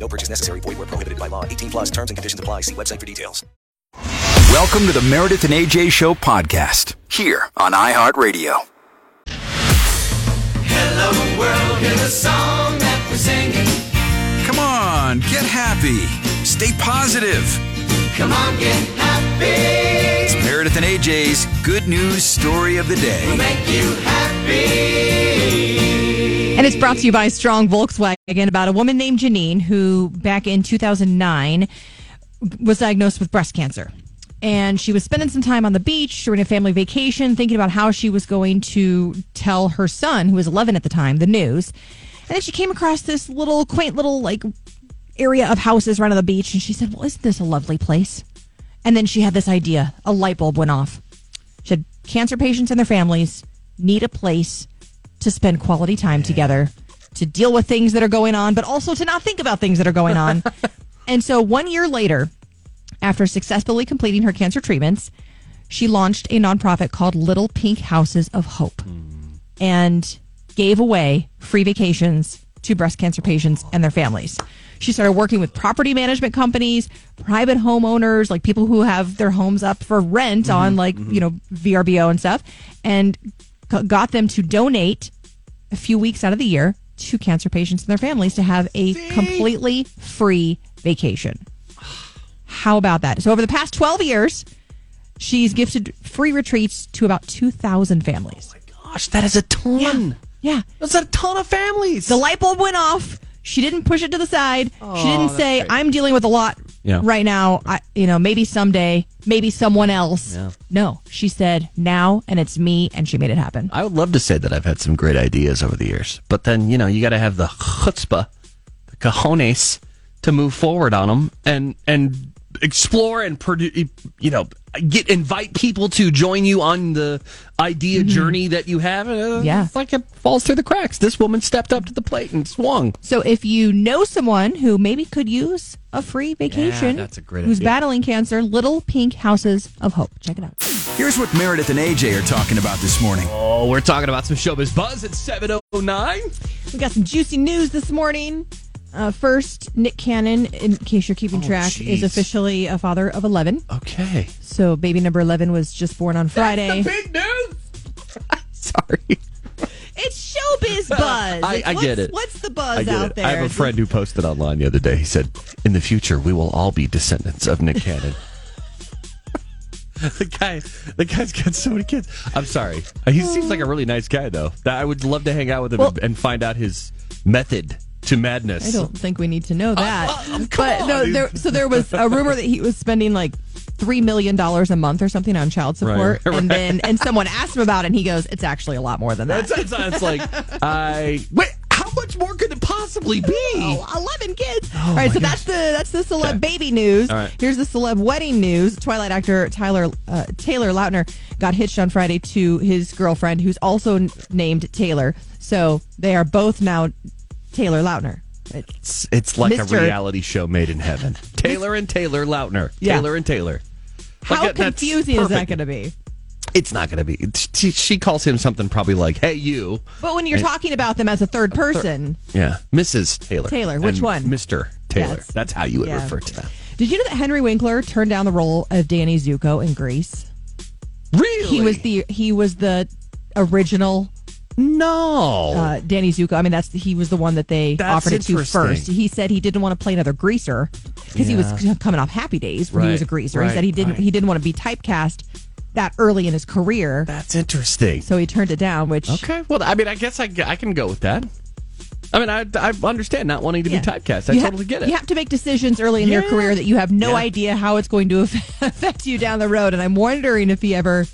No purchase necessary. Void where prohibited by law. 18 plus terms and conditions apply. See website for details. Welcome to the Meredith and AJ Show podcast here on iHeartRadio. Hello world, here's a song that we're singing. Come on, get happy. Stay positive. Come on, get happy. It's Meredith and AJ's good news story of the day. We'll make you happy. And it's brought to you by Strong Volkswagen about a woman named Janine who, back in 2009, was diagnosed with breast cancer. And she was spending some time on the beach during a family vacation, thinking about how she was going to tell her son, who was 11 at the time, the news. And then she came across this little quaint little like area of houses right on the beach, and she said, "Well, isn't this a lovely place?" And then she had this idea. A light bulb went off. She said, "Cancer patients and their families need a place to spend quality time together, to deal with things that are going on, but also to not think about things that are going on." and so, one year later, after successfully completing her cancer treatments, she launched a nonprofit called Little Pink Houses of Hope hmm. and gave away free vacations to breast cancer patients and their families. She started working with property management companies, private homeowners, like people who have their homes up for rent mm-hmm. on like, mm-hmm. you know, VRBO and stuff, and got them to donate a few weeks out of the year to cancer patients and their families to have a completely free vacation. How about that? So over the past 12 years, she's gifted free retreats to about 2,000 families. Oh my gosh, that is a ton. Yeah. That's a ton of families. The light bulb went off. She didn't push it to the side. she didn't oh, say, "I'm dealing with a lot Yeah. right now. I, you know, maybe someday, maybe someone else." Yeah. No, she said, "Now," and it's me, and she made it happen. I would love to say that I've had some great ideas over the years, but then you know you got to have the chutzpah, the cojones, to move forward on them and and explore and produ- you know get invite people to join you on the idea journey that you have. Uh, Yeah. it's like it falls through the cracks. This woman stepped up to the plate and swung. So if you know someone who maybe could use a free vacation, that's a great who's idea. battling cancer, Little Pink Houses of Hope. Check it out. Here's what Meredith and AJ are talking about this morning. Oh, we're talking about some showbiz buzz at seven oh nine. We got some juicy news this morning. Uh, first, Nick Cannon, in case you're keeping Oh, track, is officially a father of 11. Okay. So baby number 11 was just born on Friday. Big news. Sorry. It's showbiz buzz. I- I get it. What's the buzz out it. there? I have a friend who posted online the other day. He said, "In the future, we will all be descendants of Nick Cannon." the guy, the guy's got so many kids. I'm sorry. He seems like a really nice guy, though. That I would love to hang out with him Well- and find out his method to madness. I don't think we need to know that. uh, come but no, there, so there was a rumor that he was spending like three million dollars a month or something on child support, Right, right. and then and someone asked him about it, and he goes, "It's actually a lot more than that." That's, that's, that's like I wait. How much more could it possibly be? Oh, 11 kids. All right, so that's the that's the celeb baby news. Right. Here's the celeb wedding news. Twilight actor Tyler uh, Taylor Lautner got hitched on Friday to his girlfriend, who's also n- named Taylor. So they are both now Taylor Lautner. It's, it's like Mr. a reality show made in heaven. Taylor and Taylor Lautner. Yeah. Taylor and Taylor. How Like, confusing is that going to be? It's not going to be. She, she calls him something probably like, "Hey, you." But when you're And- talking about them as a third person, Yeah, Mrs. Taylor. Taylor, which one? Mr. Taylor. Yes. That's how you would Yeah. refer to them. did you know that Henry Winkler turned down the role of Danny Zuko in Grease? Really? He was the he was the original no. uh, Danny Zuko. I mean, that's he was the one that they That's offered it to first. He said he didn't want to play another greaser because he was coming off Happy Days when he was a Right, greaser. he said he didn't right. he didn't want to be typecast that early in his career, That's interesting. so he turned it down. Which Okay. Well, I mean, I guess I, I can go with that. I mean, I, I understand not wanting to Yeah. be typecast. I You totally get it. You have to make decisions early in your career that you have no Yeah. idea how it's going to affect you down the road. And I'm wondering if he ever,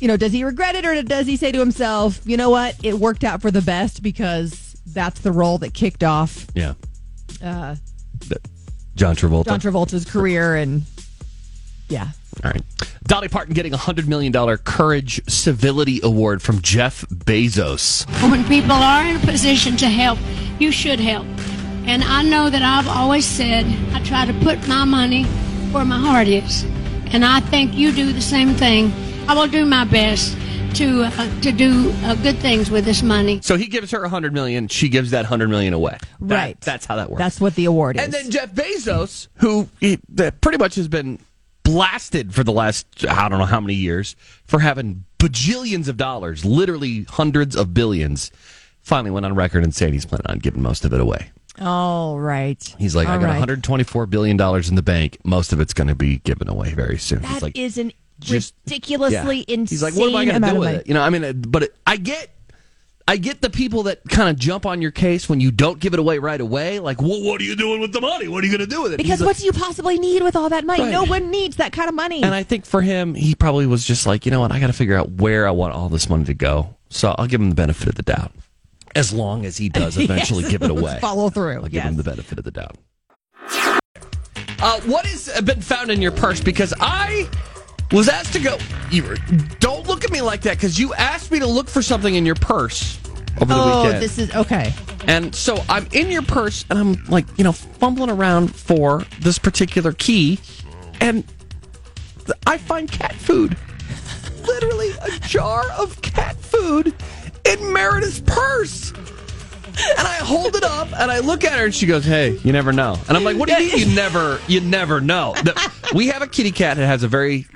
you know, does he regret it or does he say to himself, you know what, it worked out for the best because that's the role that kicked off yeah. uh, John Travolta. John Travolta's career and Yeah. All right. Dolly Parton getting a $100 million Courage Civility Award from Jeff Bezos. When people are in a position to help, you should help. And I know that I've always said I try to put my money where my heart is. And I think you do the same thing. I will do my best to uh, to do uh, good things with this money. So he gives her a 100 million. She gives that 100 million away. That- Right. that's how that works. That's what the award is. And then Jeff Bezos, who he, that pretty much has been blasted for the last I don't know how many years for having bajillions of dollars, literally hundreds of billions, finally went on record and said he's planning on giving most of it away. All right. He's like, I got right. 124 billion dollars in the bank. Most of it's going to be given away very soon. That he's like, is an just- ridiculously yeah. insane He's like, what am I going to do with it? You know, I mean, uh, but it, I get. I get the people that kind of jump on your case when you don't give it away right away. Like, well, what are you doing with the money? What are you going to do with it? Because He's like- what do you possibly need with all that money? Right. No one needs that kind of money. And I think for him, he probably was just like, you know what? I got to figure out where I want all this money to go. So I'll give him the benefit of the doubt. As long as he does eventually Yes. give it away. Follow through. I'll give yes. him the benefit of the doubt. Uh, what has been found in your purse? Because I was asked to go. You were, don't look at me like that because you asked me to look for something in your purse over the weekend. oh, weekend. this is okay. And so I'm in your purse and I'm like, you know, fumbling around for this particular key. And I find cat food. Literally a jar of cat food in Meredith's purse. And I hold it up and I look at her and she goes, Hey, you never know. And I'm like, What do you mean you never you never know? We have a kitty cat that has a very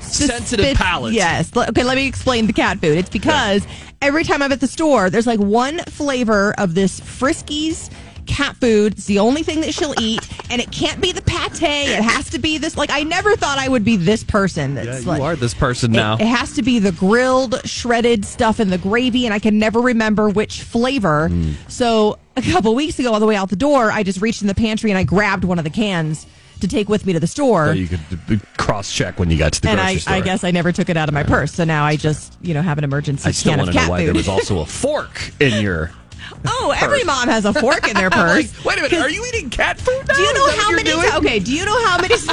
sensitive palate. Yes. Okay, let me explain the cat food. It's because every time I'm at the store, there's like one flavor of this Friskies cat food. It's the only thing that she'll eat, and it can't be the pate. It has to be this. Like I never thought I would be this person. That's Yeah, you like, are this person now. It, has to be the grilled, shredded stuff in the gravy, and I can never remember which flavor. Hmm. So a couple weeks ago, on the way out the door, I just reached in the pantry and I grabbed one of the cans to take with me to the store. so you could cross check when you got to the and grocery I, store. I guess I never took it out of my purse, so now I just you know have an emergency I still can of to know cat why food. there was also a fork in your. Oh, every mom has a fork in their purse. Wait a minute, are you eating cat food? Now? Do you know how many? you're ti- doing? okay, do you know how many?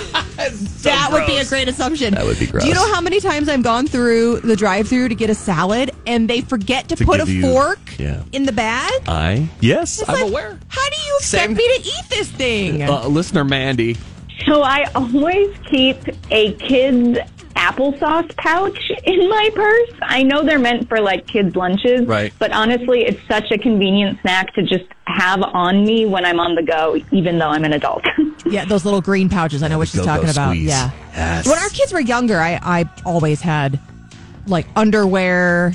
So that would be a great assumption. That would be gross. Do you know how many times I've gone through the drive-through to get a salad and they forget to, To put a you- fork yeah. in the bag? I yes, It's I'm like, aware. How do you expect Same- me to eat this thing? Uh, listener Mandy, So I always keep a kid's applesauce pouch in my purse. I know they're meant for like kids' lunches, Right. But honestly, it's such a convenient snack to just have on me when I'm on the go, even though I'm an adult. yeah, those little green pouches. I know what she's Go-go talking about. squeeze. Yeah. Yes. When our kids were younger, I, I always had like underwear,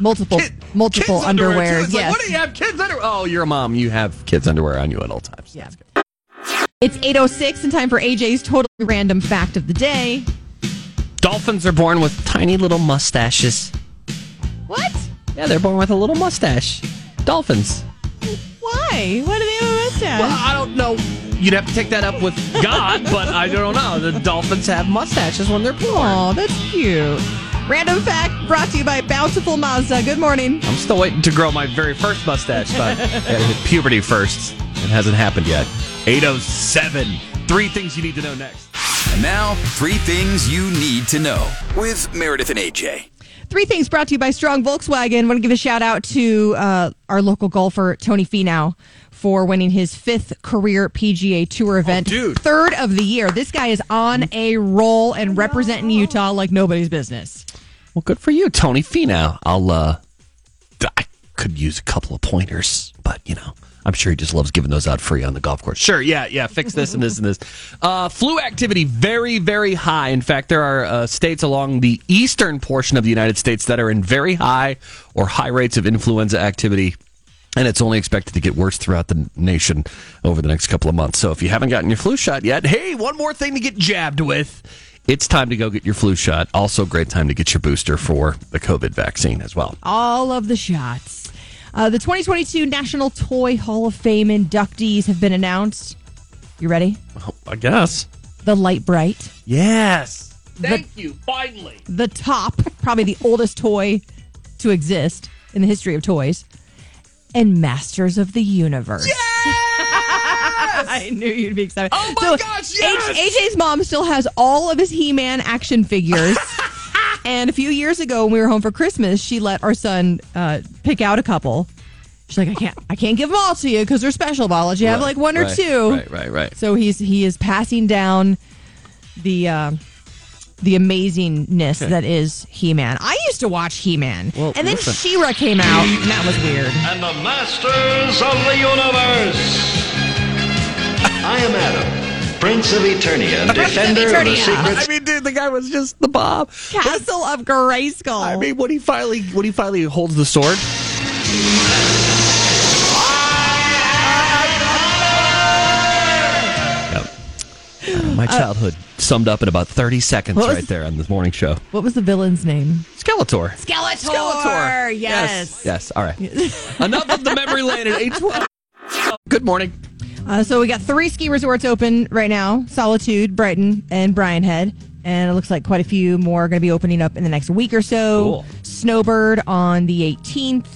multiple multiple Kids underwear, too. underwears. Like, yes. what do you have? Kids underwear? Oh, you're a mom. You have kids underwear on you at all times. Yeah. It's 806 and time for AJ's totally random fact of the day. Dolphins are born with tiny little mustaches. What? Yeah, they're born with a little mustache. Dolphins. Why? Why do they have a mustache? Well, I don't know. You'd have to take that up with God, but I don't know. The dolphins have mustaches when they're born. Oh, that's cute. Random fact brought to you by Bountiful Mazda. Good morning. I'm still waiting to grow my very first mustache, but I gotta hit puberty first. It hasn't happened yet. 807. Three things you need to know next. And now, three things you need to know with Meredith and AJ. Three things brought to you by Strong Volkswagen. want to give a shout out to uh, our local golfer, Tony Finau, for winning his fifth career PGA Tour event. dude. Third of the year. This guy is on a roll and representing Utah like nobody's business. Well, good for you, Tony Finau. I'll, uh, I could use a couple of pointers, but, you know, I'm sure he just loves giving those out free on the golf course. Sure, yeah, yeah, fix this and this and this. Uh, flu activity very, very high. In fact, there are uh, states along the eastern portion of the United States that are in very high or high rates of influenza activity. And it's only expected to get worse throughout the nation over the next couple of months. So if you haven't gotten your flu shot yet, hey, one more thing to get jabbed with. It's time to go get your flu shot. Also, great time to get your booster for the COVID vaccine as well. all of the shots. Uh, the 2022 National Toy Hall of Fame inductees have been announced. You ready? I guess. The Lite-Brite, Yes. Thank you. Finally. the top, probably the oldest toy to exist in the history of toys, and Masters of the Universe. Yes! I knew you'd be excited. Oh my gosh, yes! AJ's mom still has all of his He-Man action figures. And a few years ago, when we were home for Christmas, she let our son uh, pick out a couple. She's like, I can't, I can't give them all to you because they're special. But I'll let you have Right, like one or right, two. Right, right, right. So he's he is passing down the uh, the amazingness that is He-Man. I used to watch He-Man, Well, and then listen. She-Ra came out, and that was weird. and the masters of the universe. I am Adam, Prince of Eternia, Prince of defender of, the Eternia. secrets. I mean, dude, the guy was just the Bob. Castle of Grayskull. I mean, when he finally when he finally holds the sword. Yep. My childhood summed up in about 30 seconds What was- right there on this morning show. what was the villain's name? Skeletor. Skeletor. Skeletor. Yes. Yes. All right. Enough of the memory lane at 812. Good morning. Uh, so we got three ski resorts open right now: Solitude, Brighton, and Brian Head. And it looks like quite a few more are going to be opening up in the next week or so. Cool. Snowbird on the 18th,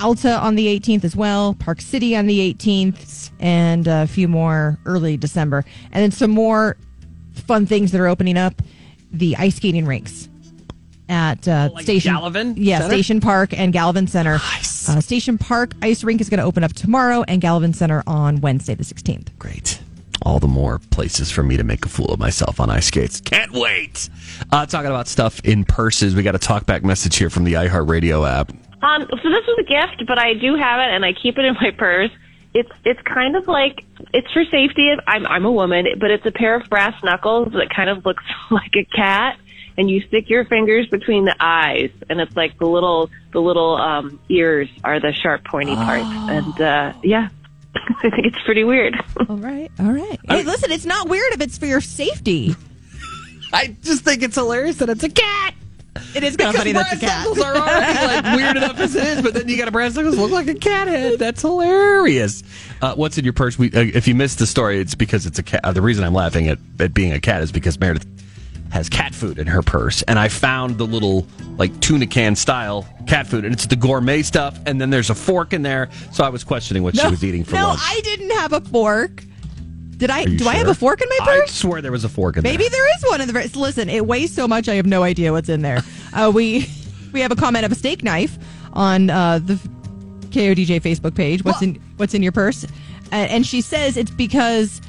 Alta on the 18th as well, Park City on the 18th, and a few more early December. And then some more fun things that are opening up: the ice skating rinks at uh, like Station Gallivan Yeah, Center? Station Park and Gallivan Center. Nice. Uh, Station Park Ice Rink is going to open up tomorrow, and Gallivan Center on Wednesday the 16th. Great. All the more places for me to make a fool of myself on ice skates. Can't wait. Uh, talking about stuff in purses, we got a talkback message here from the iHeartRadio app. Um, so this was a gift, but I do have it, and I keep it in my purse. It's it's kind of like it's for safety. I'm I'm a woman, but it's a pair of brass knuckles that kind of looks like a cat, and you stick your fingers between the eyes, and it's like the little the little um, ears are the sharp pointy parts, and uh, yeah, I think it's pretty weird. All right, all right. Hey, listen, it's not weird if it's for your safety. I just think it's hilarious that it's a cat. It is kind of funny that's a brass cat. knuckles are already like weird enough as it is, but then you got a brass knuckles look like a cat head. That's hilarious. Uh, what's in your purse? We, uh, if you missed the story, it's because it's a cat. Uh, the reason I'm laughing at, at being a cat is because Meredith has cat food in her purse, and I found the little like tuna can style cat food, and it's the gourmet stuff, and then there's a fork in there. So I was questioning what she was eating for no, lunch. I didn't have a fork. Did I? Do I have a fork in my purse? I swear there was a fork in Maybe there. Maybe there is one in the purse. Listen, it weighs so much, I have no idea what's in there. Uh, we we have a comment of a steak knife on uh, the KODJ Facebook page. What's in What's in your purse? Uh, and she says it's because.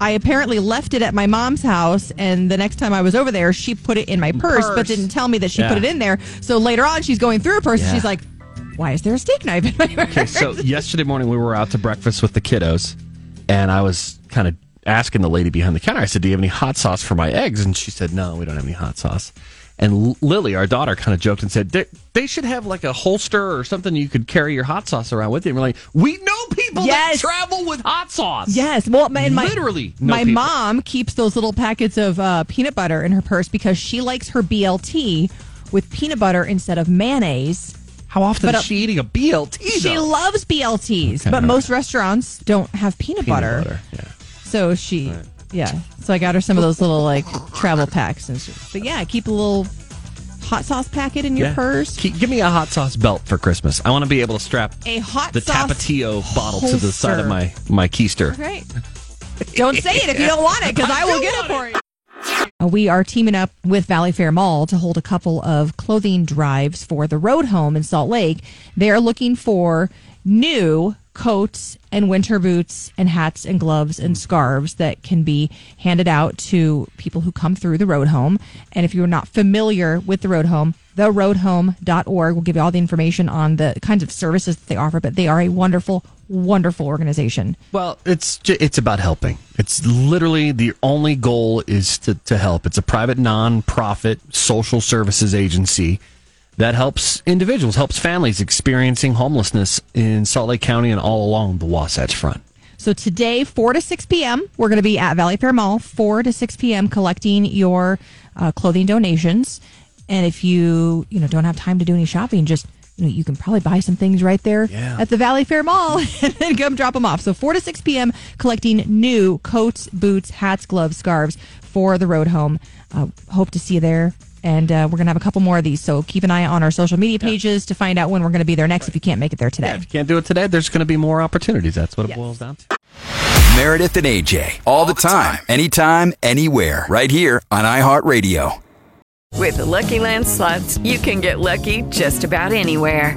I apparently left it at my mom's house, and the next time I was over there, she put it in my purse, but didn't tell me that she Yeah. put it in there. So later on, she's going through her purse, and she's like, "Why is there a steak knife in my purse?" Okay, so yesterday morning we were out to breakfast with the kiddos, and I was kind of asking the lady behind the counter. I said, "Do you have any hot sauce for my eggs?" And she said, "No, we don't have any hot sauce." And Lily, our daughter, kind of joked and said, they, "They should have like a holster or something you could carry your hot sauce around with you." And we're like, "We know people Yes. that travel with hot sauce." Yes, well, my, and my Literally know my people. mom keeps those little packets of uh, peanut butter in her purse because she likes her BLT with peanut butter instead of mayonnaise. How often But, uh, is she eating a BLT? She loves BLTs, Okay, but most restaurants don't have peanut, Peanut butter. butter, Yeah. So she, yeah. So I got her some of those little like travel packs and shit. But yeah, keep a little hot sauce packet in your Yeah. purse. Give me a hot sauce belt for Christmas. I want to be able to strap A hot the Tapatio bottle to the side of my my keister. Right. Don't say it if you don't want it, because I, will get it for you. We are teaming up with Valley Fair Mall to hold a couple of clothing drives for the Road Home in Salt Lake. They are looking for new coats and winter boots and hats and gloves and scarves that can be handed out to people who come through the Road Home. And if you're not familiar with the Road Home, theroadhome.org will give you all the information on the kinds of services that they offer, but they are a wonderful, wonderful organization. Well, it's it's about helping. It's literally the only goal is to, to help. It's a private non-profit social services agency that helps individuals, helps families experiencing homelessness in Salt Lake County and all along the Wasatch Front. So today, 4 to 6 p.m., we're going to be at Valley Fair Mall, 4 to 6 p.m., collecting your uh, clothing donations. And if you, you know, don't have time to do any shopping, just, you know, you can probably buy some things right there Yeah. at the Valley Fair Mall and then come drop them off. So 4 to 6 p.m., collecting new coats, boots, hats, gloves, scarves for the road home. Uh, hope to see you there. And uh, we're going to have a couple more of these. So keep an eye on our social media pages to find out when we're going to be there next if you can't make it there today. If you can't do it today, there's going to be more opportunities. That's what it boils down to. Meredith and AJ, all the time, anytime, anywhere, right here on iHeartRadio. With the Lucky Land slots, you can get lucky just about anywhere.